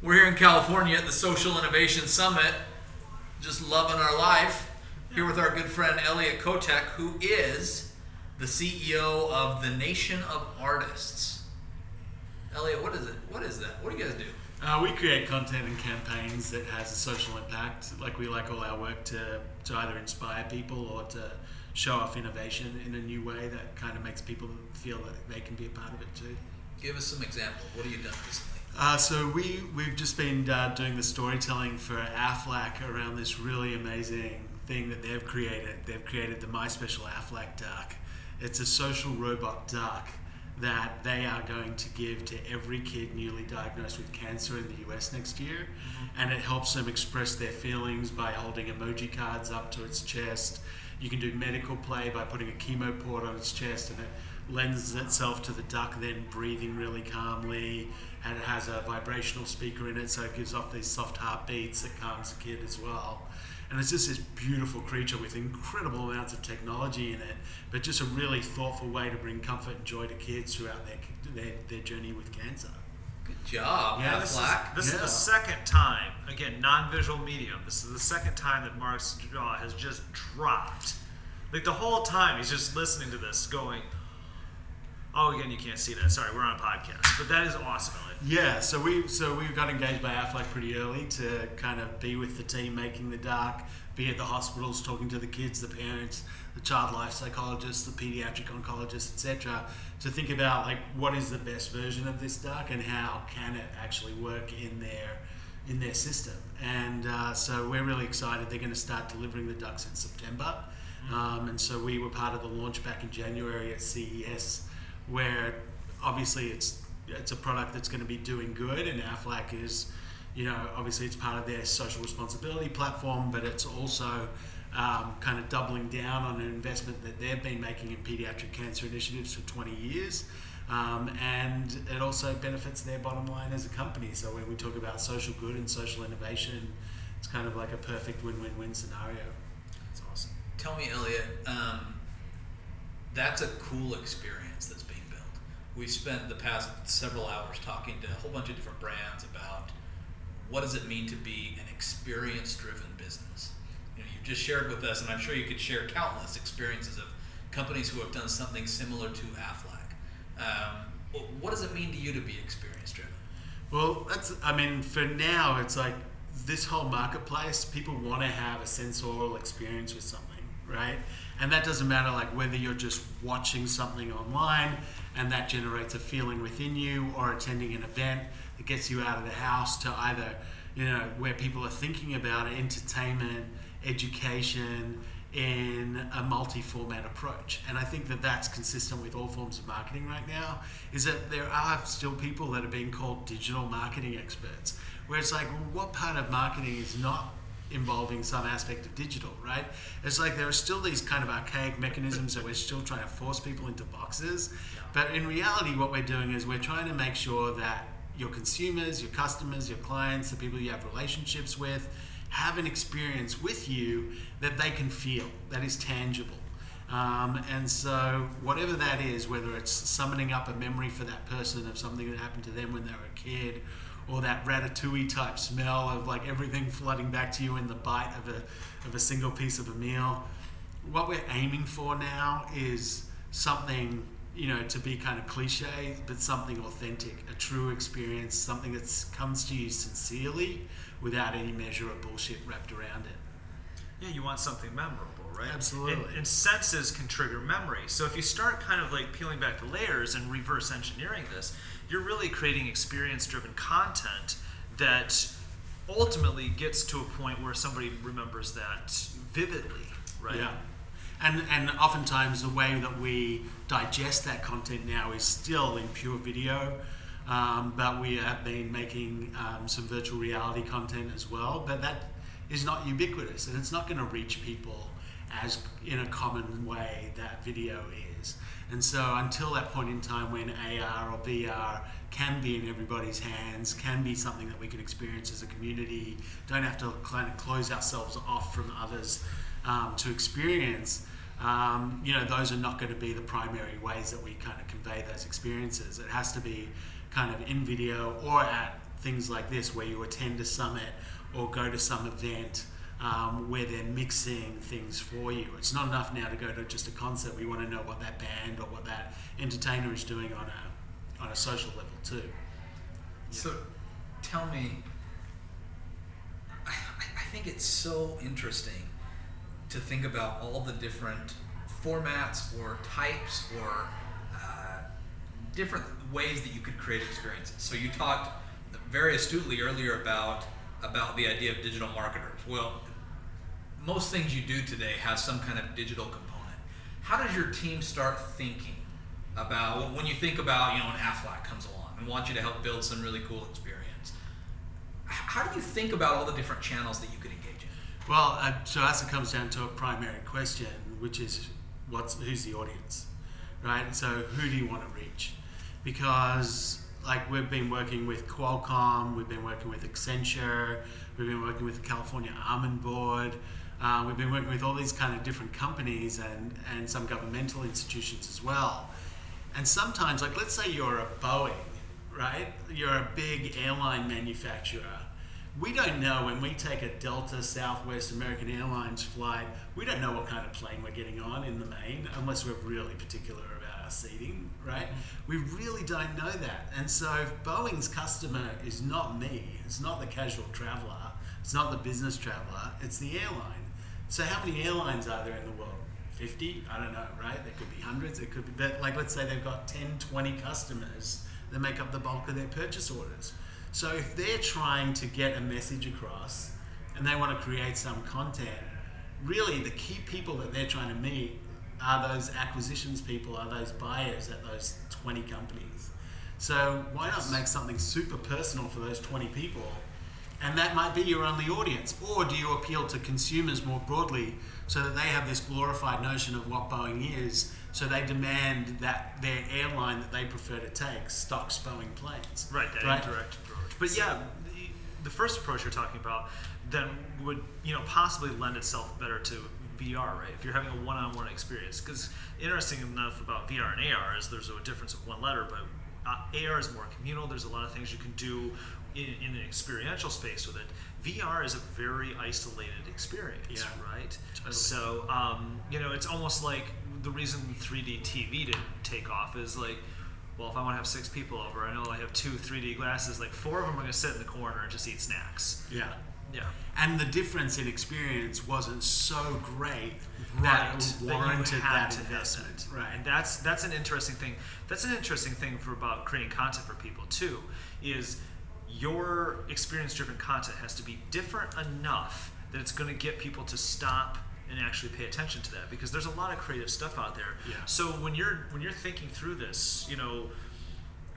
We're here in California at the Social Innovation Summit, just loving our life. Here with our good friend Elliot Kotek, who is the CEO of the Nation of Artists. Elliot, what is it? What is that? What do you guys do? Uh, we create content and campaigns that has a social impact. Like we like all our work to, to either inspire people or to show off innovation in a new way that kind of makes people feel that they can be a part of it too. Give us some examples. What have you done recently? Uh, so we we've just been uh, doing the storytelling for Aflac around this really amazing thing that they've created. They've created the My Special Aflac Duck. It's a social robot duck that they are going to give to every kid newly diagnosed with cancer in the US next year. Mm-hmm. And it helps them express their feelings by holding emoji cards up to its chest. You can do medical play by putting a chemo port on its chest and it lends itself to the duck then breathing really calmly. And it has a vibrational speaker in it, so it gives off these soft heartbeats that calms the kid as well. And it's just this beautiful creature with incredible amounts of technology in it, but just a really thoughtful way to bring comfort and joy to kids throughout their, their, their journey with cancer. Good job, yeah, this, is, this yeah. is, the second time, again, non-visual medium. This is the second time that Mark's jaw has just dropped. Like the whole time, he's just listening to this, going, "Oh, again, you can't see that. Sorry, we're on a podcast." But that is awesome, Yeah, so we so we got engaged by Aflac pretty early to kind of be with the team making the dark, be at the hospitals talking to the kids, the parents, the child life psychologists, the pediatric oncologists, etc to think about like what is the best version of this duck and how can it actually work in their in their system. And uh, so we're really excited. They're going to start delivering the ducks in September. Mm-hmm. Um, and so we were part of the launch back in January at CES, where obviously it's it's a product that's going to be doing good, and Aflac is, you know, obviously it's part of their social responsibility platform, but it's also um, kind of doubling down on an investment that they've been making in pediatric cancer initiatives for 20 years. Um, and it also benefits their bottom line as a company. So when we talk about social good and social innovation, it's kind of like a perfect win-win-win scenario. That's awesome. Tell me, Elliot, um, that's a cool experience that's. We've spent the past several hours talking to a whole bunch of different brands about what does it mean to be an experience-driven business You know, you've just shared with us, and I'm sure you could share countless experiences of companies who have done something similar to Aflac. Um, what does it mean to you to be experience driven? Well, that's, I mean, for now, it's like this whole marketplace, people want to have a sensorial experience with something, right? And that doesn't matter like whether you're just watching something online and that generates a feeling within you or attending an event that gets you out of the house to either, you know, where people are thinking about entertainment education in a multi-format approach and i think that that's consistent with all forms of marketing right now is that there are still people that are being called digital marketing experts where it's like well, what part of marketing is not involving some aspect of digital right? It's like there are still these kind of archaic mechanisms that we're still trying to force people into boxes. But in reality what we're doing is we're trying to make sure that your consumers your customers your clients the people you have relationships with have an experience with you that they can feel, that is tangible. Um, and so, whatever that is, whether it's summoning up a memory for that person of something that happened to them when they were a kid, or that ratatouille type smell of like everything flooding back to you in the bite of a, of a single piece of a meal, what we're aiming for now is something, you know, to be kind of cliche, but something authentic, a true experience, something that comes to you sincerely without any measure of bullshit wrapped around it. Yeah, you want something memorable, right? Absolutely. And, and, senses can trigger memory. So if you start kind of like peeling back the layers and reverse engineering this, you're really creating experience driven content that ultimately gets to a point where somebody remembers that vividly, right? Yeah. And, and oftentimes the way that we digest that content now is still in pure video um, but we have been making um, some virtual reality content as well. But that is not ubiquitous, and it's not going to reach people as in a common way that video is. And so, until that point in time when AR or VR can be in everybody's hands, can be something that we can experience as a community, don't have to kind of close ourselves off from others um, to experience. Um, you know, those are not going to be the primary ways that we kind of convey those experiences. It has to be kind of in video or at things like this, where you attend a summit or go to some event um, where they're mixing things for you. It's not enough now to go to just a concert. We want to know what that band or what that entertainer is doing on a on a social level too. So, tell me. I, I think it's so interesting to think about all the different formats or types or uh, different ways that you could create experiences. So you talked very astutely earlier about about the idea of digital marketers. Well, most things you do today have some kind of digital component. How does your team start thinking about when you think about you know an Aflac comes along and wants you to help build some really cool experience? How do you think about all the different channels that you could engage in? Well, uh, so as it comes down to a primary question, which is what's who's the audience, right? So who do you want to reach? Because like we've been working with Qualcomm, we've been working with Accenture, we've been working with the California Almond Board. Uh, we've been working with all these kind of different companies and, and some governmental institutions as well. And sometimes, like let's say you're a Boeing, right? You're a big airline manufacturer. We don't know when we take a Delta Southwest American Airlines flight, we don't know what kind of plane we're getting on in the main unless we're really particular about our seating, right? We really don't know that. And so if Boeing's customer is not me, it's not the casual traveler, it's not the business traveler, it's the airline. So how many airlines are there in the world? 50? I don't know, right? There could be hundreds. It could be, but like let's say they've got 10, 20 customers that make up the bulk of their purchase orders. So if they're trying to get a message across and they want to create some content, really the key people that they're trying to meet are those acquisitions people, are those buyers at those 20 companies. So why not make something super personal for those 20 people? And that might be your only audience. Or do you appeal to consumers more broadly so that they have this glorified notion of what Boeing is, so they demand that their airline that they prefer to take stocks Boeing planes? Right, that Right. indirect approach. But yeah, the, the first approach you're talking about then would you know possibly lend itself better to VR, right? If you're having a one-on-one experience, because interesting enough about VR and AR is there's a difference of one letter, but uh, AR is more communal. There's a lot of things you can do in, in an experiential space with it. VR is a very isolated experience, Yeah. right? Totally. So um, you know, it's almost like the reason 3D TV didn't take off is like well, if I want to have six people over, I know I have two 3D glasses. Like four of them are going to sit in the corner and just eat snacks. Yeah. Yeah. And the difference in experience wasn't so great that Right. That warranted had that investment. that. Right. And that's that's an interesting thing. That's an interesting thing for about creating content for people too. Is your experience-driven content has to be different enough that it's going to get people to stop and actually pay attention to that because there's a lot of creative stuff out there. Yeah. So when you're when you're thinking through this, you know,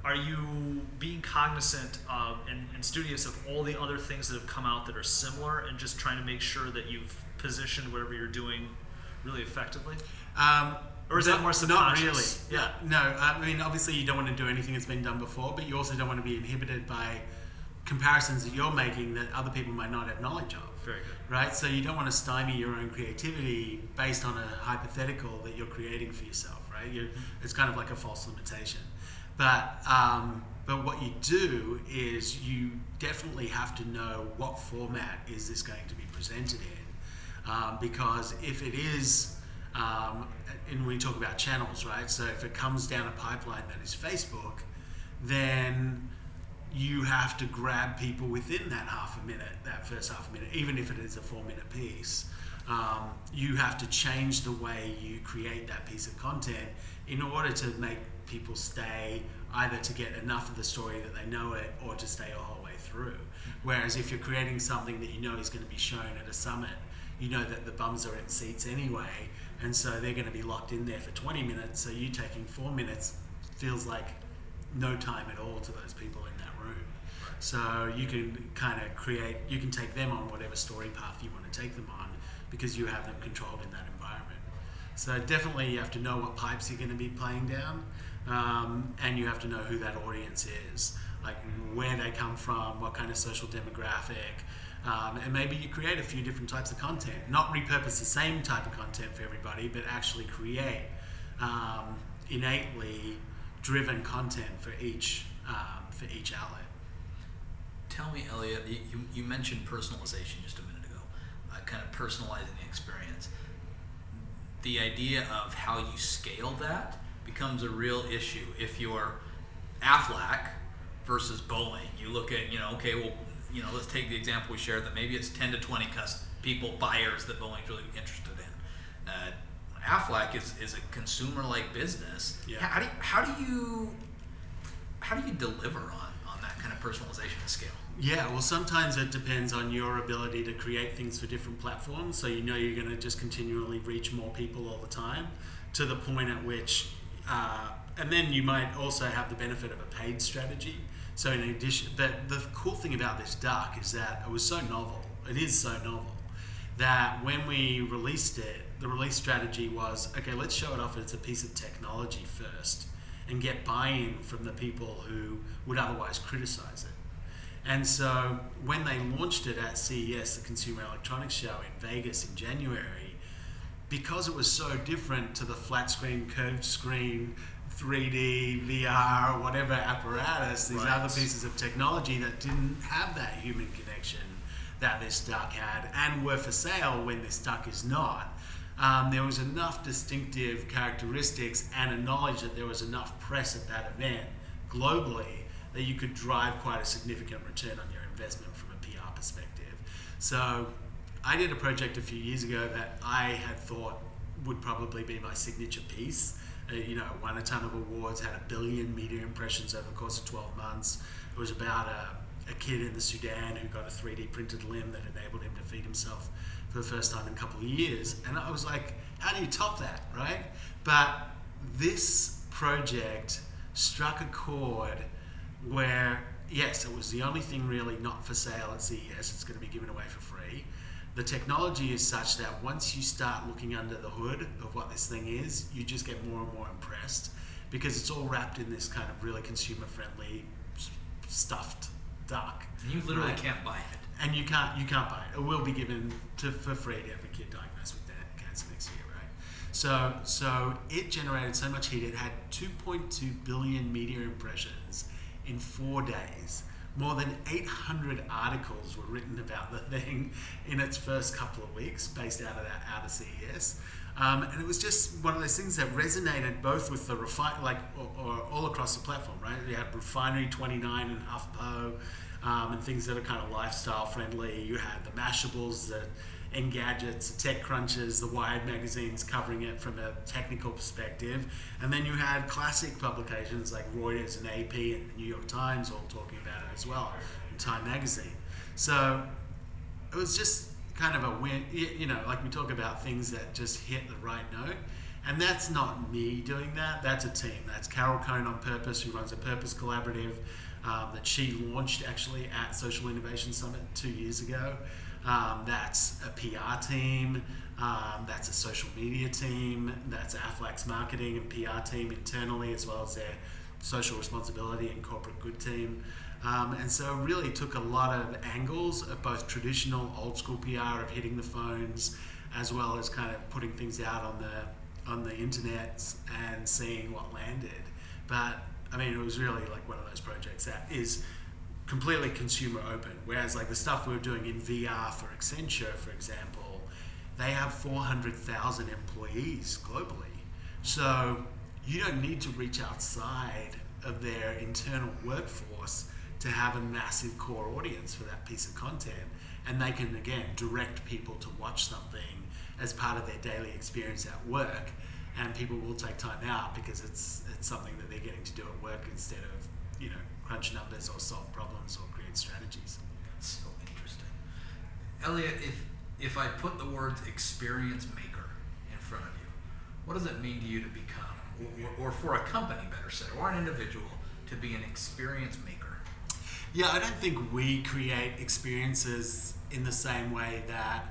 are you being cognizant of and, and studious of all the other things that have come out that are similar and just trying to make sure that you've positioned whatever you're doing really effectively? Um, Or is that more Not really. subconscious? Yeah. No. I mean, obviously, you don't want to do anything that's been done before, but you also don't want to be inhibited by comparisons that you're making that other people might not have knowledge of. Very good. Right. So you don't want to stymie your own creativity based on a hypothetical that you're creating for yourself. Right. you it's kind of like a false limitation. But um, but what you do is you definitely have to know what format is this going to be presented in, um, because if it is, um, and we talk about channels, right? So if it comes down a pipeline that is Facebook, then you have to grab people within that half a minute, that first half a minute, even if it is a four minute piece. Um, you have to change the way you create that piece of content in order to make people stay, either to get enough of the story that they know it or to stay a whole way through. Whereas if you're creating something that you know is going to be shown at a summit, you know that the bums are in seats anyway, and so they're going to be locked in there for 20 minutes. So you taking four minutes feels like no time at all to those people in that room. So you can kind of create, you can take them on whatever story path you want to take them on because you have them controlled in that environment. So definitely you have to know what pipes you're going to be playing down, um, and you have to know who that audience is, like where they come from, what kind of social demographic. Um, and maybe you create a few different types of content, not repurpose the same type of content for everybody, but actually create um, innately driven content for each um, for each outlet. tell me, Elliot, you, you- mentioned personalization just a minute ago, uh, kind of personalizing the experience. The idea of how you scale that becomes a real issue if you're Aflac versus Boeing. You look at, you know, okay, well, you know, let's take the example we shared that maybe it's 10 to 20 cus- people, buyers that Boeing's really interested in. Uh, Aflac is, is a consumer-like business. Yeah. How do you, how do you how do you deliver on, on that kind of personalization scale? Yeah, well, sometimes it depends on your ability to create things for different platforms. So you know you're going to just continually reach more people all the time to the point at which, uh, and then you might also have the benefit of a paid strategy. So in addition, but the cool thing about this duck is that it was so novel. It is so novel that when we released it, the release strategy was okay. Let's show it off as a piece of technology first, and get buy-in from the people who would otherwise criticize it. And so when they launched it at CES, the Consumer Electronics Show in Vegas in January, because it was so different to the flat screen, curved screen, 3D, VR, whatever apparatus, these Right. other pieces of technology that didn't have that human connection that this duck had and were for sale when this duck is not. Um, there was enough distinctive characteristics and a knowledge that there was enough press at that event globally that you could drive quite a significant return on your investment from a PR perspective. So I did a project a few years ago that I had thought would probably be my signature piece. Uh, you know, won a ton of awards, had a billion media impressions over the course of 12 months. It was about a, a kid in the Sudan who got a 3D printed limb that enabled him to feed himself for the first time in a couple of years. And I was like, how do you top that, right? But this project struck a chord where, yes, it was the only thing really not for sale at CES. It's going to be given away for free. The technology is such that once you start looking under the hood of what this thing is, you just get more and more impressed because it's all wrapped in this kind of really consumer friendly stuffed duck. And you literally right? can't buy it. and you can't you can't buy it. It will be given to for free to every kid diagnosed with that cancer next year, right? So so it generated so much heat. It had 2.2 billion media impressions in four days. More than 800 articles were written about the thing in its first couple of weeks, based out of that out of CES. Um, and it was just one of those things that resonated both with the refine, like, or, or all across the platform, right? You had Refinery 29 and HuffPo, um, and things that are kind of lifestyle friendly. You had the Mashables, the Engadgets, the Tech Crunches, the Wired magazines covering it from a technical perspective, and then you had classic publications like Reuters and AP and the New York Times all talking about it as well, and Time Magazine. So it was just kind of a win. You know, like we talk about things that just hit the right note. And that's not me doing that. That's a team. That's Carol Cone on Purpose, who runs a Purpose Collaborative um, that she launched actually at Social Innovation Summit two years ago. Um, that's a PR team. Um, that's a social media team. That's Aflac's marketing and PR team internally, as well as their social responsibility and corporate good team. Um, and so it really took a lot of angles of both traditional old school PR of hitting the phones as well as kind of putting things out on the on the internet and seeing what landed. But I mean it was really like one of those projects that is completely consumer open. Whereas like the stuff we were doing in VR for Accenture, for example, they have 400,000 employees globally. So you don't need to reach outside of their internal workforce to have a massive core audience for that piece of content. And they can, again, direct people to watch something as part of their daily experience at work. And people will take time out because it's, it's something that they're getting to do at work instead of, you know, crunch numbers or solve problems or create strategies. That's so interesting. Elliot, if if I put the words experience maker in front of you, what does it mean to you to become, or, or, or for a company, better said, or an individual to be an experience maker? Yeah, I don't think we create experiences in the same way that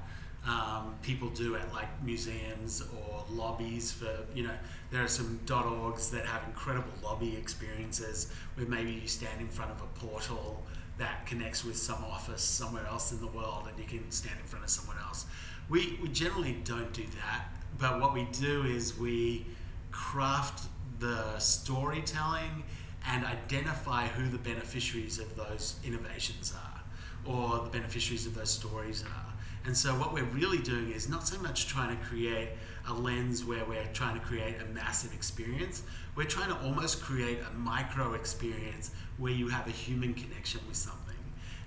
um, people do at like museums or lobbies for, you know, there are some .orgs that have incredible lobby experiences where maybe you stand in front of a portal that connects with some office somewhere else in the world and you can stand in front of someone else. We, we generally don't do that, but what we do is we craft the storytelling and identify who the beneficiaries of those innovations are. or the beneficiaries of those stories are. And so, what we're really doing is not so much trying to create a lens where we're trying to create a massive experience. We're trying to almost create a micro experience where you have a human connection with something.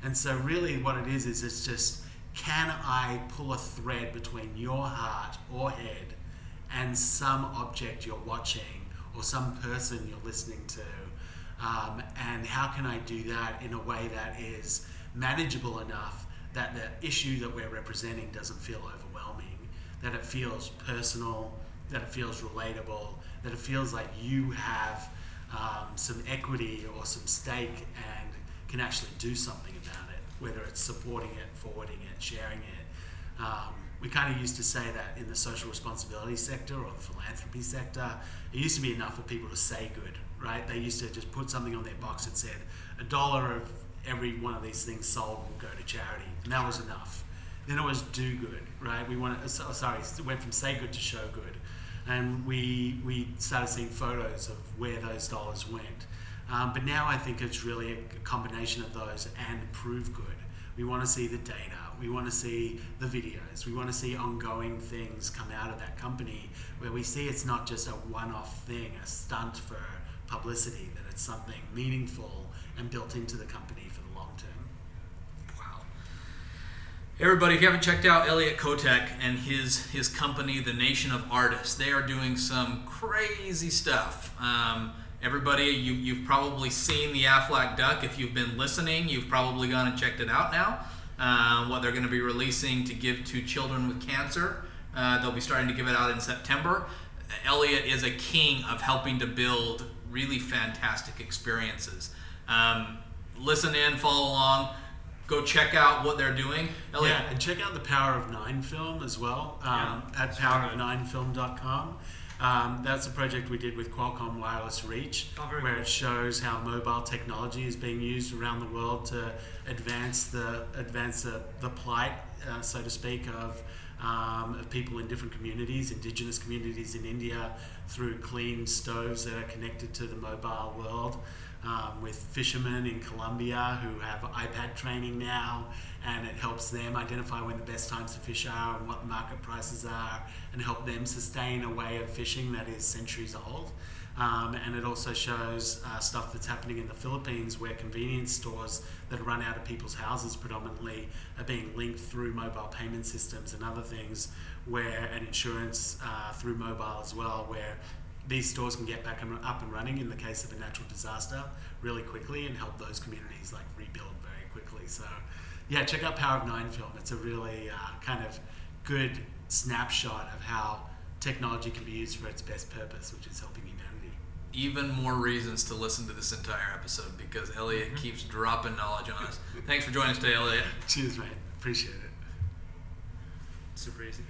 And so, really, what it is is it's just can I pull a thread between your heart or head and some object you're watching or some person you're listening to? Um, and how can I do that in a way that is manageable enough that the issue that we're representing doesn't feel overwhelming, that it feels personal, that it feels relatable, that it feels like you have um, some equity or some stake and can actually do something about it, whether it's supporting it, forwarding it, sharing it. Um, we kind of used to say that in the social responsibility sector or the philanthropy sector, it used to be enough for people to say good, right? They used to just put something on their box that said a dollar of every one of these things sold will go to charity, and that was enough. Then it was do good, right? We wanted, so, sorry, it went from say good to show good, and we we started seeing photos of where those dollars went. Um, but now I think it's really a combination of those and prove good. We want to see the data. We want to see the videos. We want to see ongoing things come out of that company where we see it's not just a one off thing, a stunt for publicity, that it's something meaningful and built into the company for the long term. Wow. Everybody, if you haven't checked out Elliot Kotek and his his company, The Nation of Artists, they are doing some crazy stuff. Um, everybody, you, you've probably seen the Aflac Duck. If you've been listening, you've probably gone and checked it out now. Uh, what they're going to be releasing to give to children with cancer. Uh, they'll be starting to give it out in September. Elliot is a king of helping to build really fantastic experiences. Um, listen in, follow along, go check out what they're doing. Elliot, Yeah, and check out the Power of Nine film as well um, Yeah, at that's very good. powerof9film.com. Um, that's a project we did with Qualcomm Wireless Reach, Oh, where cool. it shows how mobile technology is being used around the world to advance the advance the, the plight, uh, so to speak, of, um, of people in different communities, indigenous communities in India, through clean stoves that are connected to the mobile world. Um, with fishermen in Colombia who have iPad training now, and it helps them identify when the best times to fish are and what the market prices are, and help them sustain a way of fishing that is centuries old. Um, and it also shows uh, stuff that's happening in the Philippines where convenience stores that run out of people's houses predominantly are being linked through mobile payment systems and other things where and insurance uh, through mobile as well where these stores can get back and up and running in the case of a natural disaster really quickly and help those communities like rebuild very quickly so yeah check out power of nine film it's a really uh, kind of good snapshot of how technology can be used for its best purpose which is helping humanity even more reasons to listen to this entire episode because Elliot keeps dropping knowledge on us. Thanks for joining us today, Elliot. cheers mate appreciate it Super easy.